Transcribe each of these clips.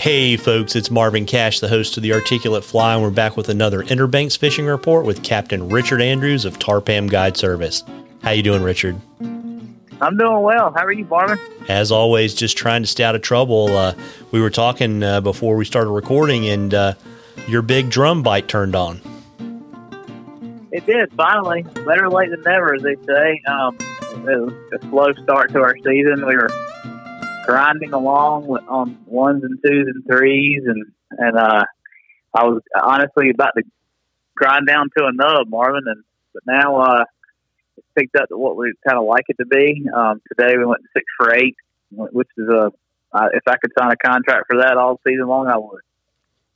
Hey folks, it's Marvin Cash, the host of the Articulate Fly, and we're back with another Inner Banks fishing report with Captain Richard Andrews of Tar-Pam Guide Service. How you doing, Richard? I'm doing well. How are you, Marvin? As always, just trying to stay out of trouble. Uh, we were talking uh, before we started recording, and uh, your big drum bite turned on. It did finally. Better late than never, as they say. Um, it was a slow start to our season. We were grinding along on ones and twos and threes, and and uh, I was honestly about to grind down to a nub, Marvin, and but now uh, it's picked up to what we kind of like it to be. Um, today we went six for eight, which is a uh, if I could sign a contract for that all season long, I would.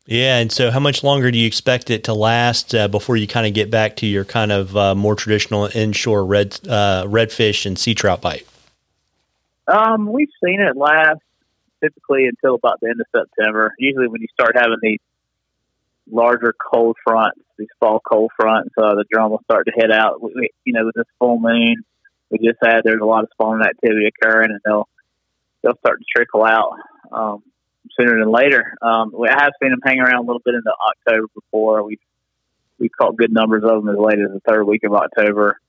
Yeah, and so how much longer do you expect it to last uh, before you kind of get back to your kind of uh, more traditional inshore red uh, redfish and sea trout bite? Um, we've seen it last typically until about the end of September. Usually, when you start having these larger cold fronts, these fall cold fronts, uh, the drum will start to head out. We, you know, with this full moon, we just had there's a lot of spawning activity occurring, and they'll they'll start to trickle out um, sooner than later. Um, we have seen them hang around a little bit into October before. We we caught good numbers of them as late as the third week of October,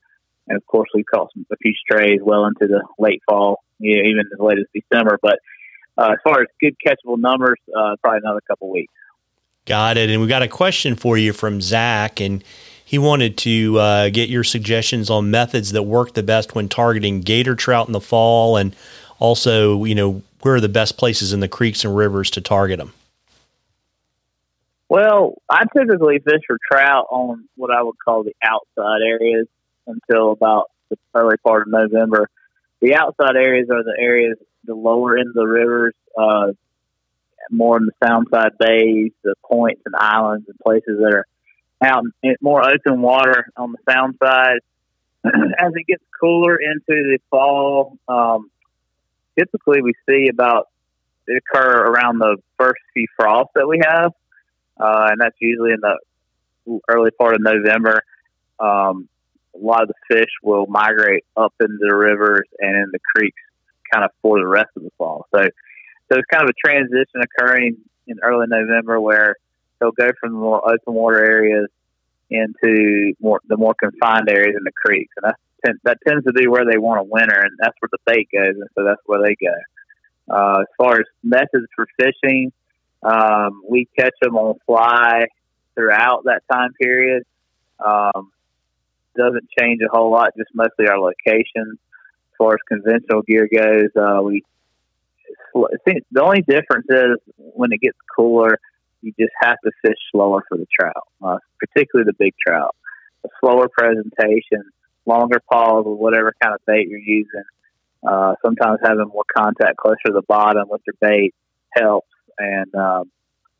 and of course we've caught some, a few strays well into the late fall yeah, even as late as December. But uh, as far as good catchable numbers, uh, probably another couple weeks. Got it. And we got a question for you from Zach, and he wanted to uh, get your suggestions on methods that work the best when targeting gator trout in the fall, and also, you know, where are the best places in the creeks and rivers to target them. Well, I typically fish for trout on what I would call the outside areas until about the early part of November the outside areas are the areas, the lower end of the rivers, uh, more in the sound side bays, the points and islands and places that are out in more open water on the sound side. As it gets cooler into the fall, um, typically we see about it occur around the first few frosts that we have, uh, and that's usually in the early part of November. Um, a lot of the fish will migrate up into the rivers and in the creeks kind of for the rest of the fall. So, so it's kind of a transition occurring in early November where they'll go from the more open water areas into more the more confined areas in the creeks, and that that tends to be where they want to winter, and that's where the bait goes, and so that's where they go. Uh, as far as methods for fishing, um, we catch them on fly throughout that time period. Um, doesn't change a whole lot, just mostly our location. As far as conventional gear goes, uh, we think the only difference is when it gets cooler, you just have to fish slower for the trout, uh, particularly the big trout. A slower presentation, longer pause with whatever kind of bait you're using. Uh, sometimes having more contact closer to the bottom with your bait helps. And um,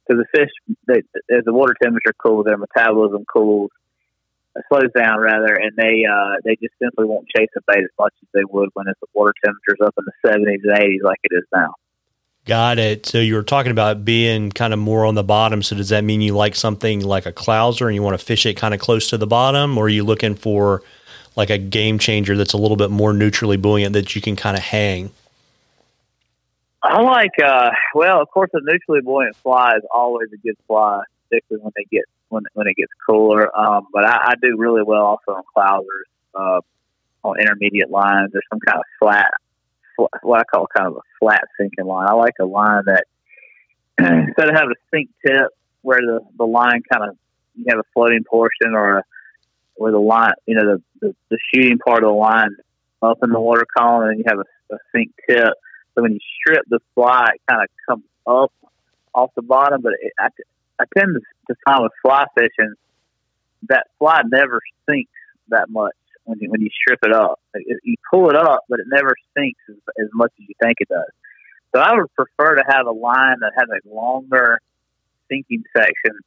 because the fish, they, as the water temperature cools, their metabolism cools, slows down rather, and they uh, they just simply won't chase a bait as much as they would when it's the water temperatures up in the 70s and 80s like it is now. Got it. So you were talking about being kind of more on the bottom. So does that mean you like something like a clouser and you want to fish it kind of close to the bottom, or are you looking for like a game changer that's a little bit more neutrally buoyant that you can kind of hang? I like, uh, well, of course, a neutrally buoyant fly is always a good fly, particularly when they get when when it gets cooler. Um, but I, I do really well also on clousers, uh, on intermediate lines. There's some kind of flat, flat, what I call kind of a flat sinking line. I like a line that instead of having a sink tip where the the line kind of you have a floating portion or a, where the line, you know, the, the, the shooting part of the line up in the water column, and you have a, a sink tip. So when you strip the fly, it kind of comes up off the bottom, but it, I, I tend to, find with fly fishing that fly never sinks that much when you when you strip it up. You pull it up, but it never sinks as, as much as you think it does. So I would prefer to have a line that has a longer sinking section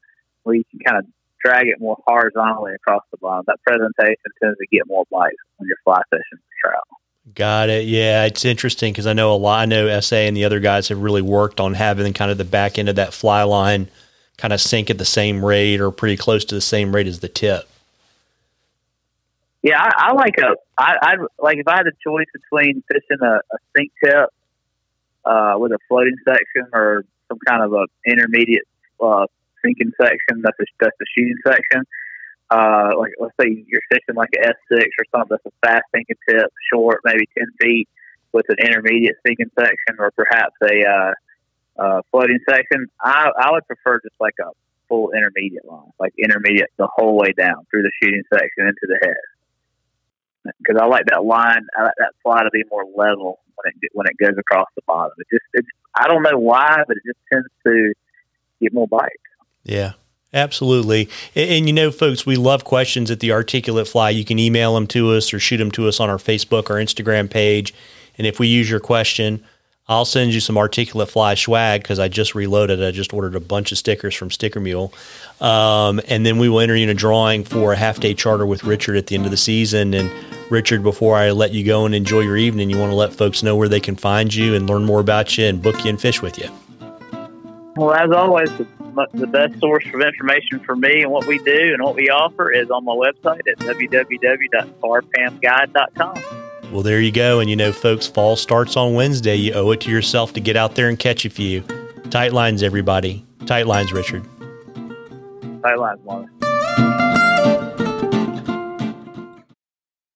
where you can kind of drag it more horizontally across the bottom. That presentation tends to get more bites when you're fly fishing for trout. Got it. Yeah, it's interesting because I know a lot. I know SA and the other guys have really worked on having kind of the back end of that fly line kind of sink at the same rate or pretty close to the same rate as the tip. Yeah, I, I like a. I, I like if I had a choice between fishing a, a sink tip uh, with a floating section or some kind of a intermediate uh, sinking section. That's a, that's the shooting section. Uh, like let's say you're fishing like an S6 or something that's a fast sinking tip, short, maybe 10 feet, with an intermediate sinking section or perhaps a uh, uh, section. I, I would prefer just like a full intermediate line, like intermediate the whole way down through the shooting section into the head. Because I like that line, I like that fly to be more level when it when it goes across the bottom. It just, it's, I don't know why, but it just tends to get more bites. Yeah. Absolutely. And, and, you know, folks, we love questions at the Articulate Fly. You can email them to us or shoot them to us on our Facebook or Instagram page. And if we use your question, I'll send you some Articulate Fly swag because I just reloaded. I just ordered a bunch of stickers from Sticker Mule. Um, and then we will enter you in a drawing for a half day charter with Richard at the end of the season. And Richard, before I let you go and enjoy your evening, you want to let folks know where they can find you and learn more about you and book you and fish with you. Well, as always, the best source of information for me and what we do and what we offer is on my website at www.tarpamguide.com. Well, there you go. And you know, folks, fall starts on Wednesday. You owe it to yourself to get out there and catch a few. Tight lines, everybody. Tight lines, Richard. Tight lines, Marvin.